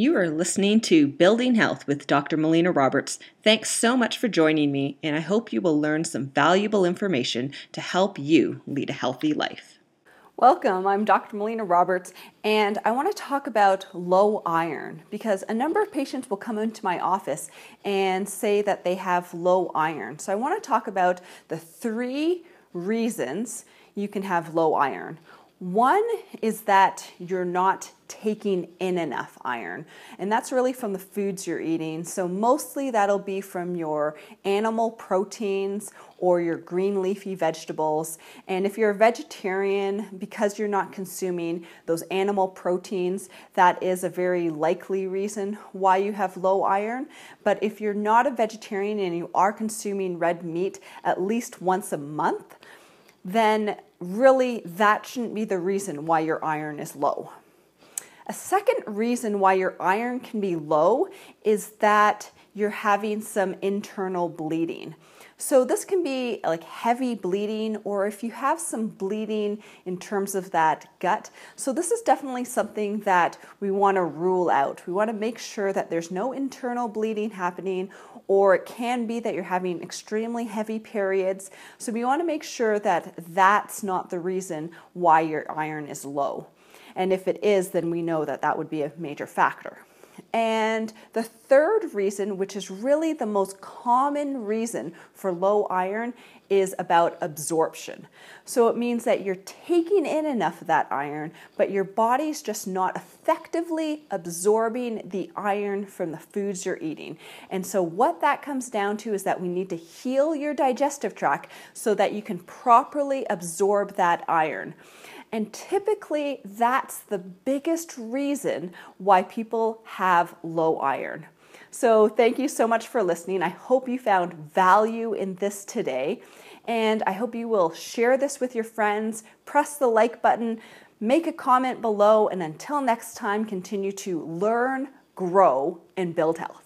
You are listening to Building Health with Dr. Melina Roberts. Thanks so much for joining me, and I hope you will learn some valuable information to help you lead a healthy life. Welcome, I'm Dr. Melina Roberts, and I want to talk about low iron because a number of patients will come into my office and say that they have low iron. So I want to talk about the three reasons you can have low iron. One is that you're not taking in enough iron, and that's really from the foods you're eating. So, mostly that'll be from your animal proteins or your green leafy vegetables. And if you're a vegetarian, because you're not consuming those animal proteins, that is a very likely reason why you have low iron. But if you're not a vegetarian and you are consuming red meat at least once a month, then really that shouldn't be the reason why your iron is low. A second reason why your iron can be low is that you're having some internal bleeding. So, this can be like heavy bleeding, or if you have some bleeding in terms of that gut. So, this is definitely something that we want to rule out. We want to make sure that there's no internal bleeding happening, or it can be that you're having extremely heavy periods. So, we want to make sure that that's not the reason why your iron is low. And if it is, then we know that that would be a major factor. And the third reason, which is really the most common reason for low iron, is about absorption. So it means that you're taking in enough of that iron, but your body's just not effectively absorbing the iron from the foods you're eating. And so what that comes down to is that we need to heal your digestive tract so that you can properly absorb that iron. And typically, that's the biggest reason why people have low iron. So, thank you so much for listening. I hope you found value in this today. And I hope you will share this with your friends, press the like button, make a comment below, and until next time, continue to learn, grow, and build health.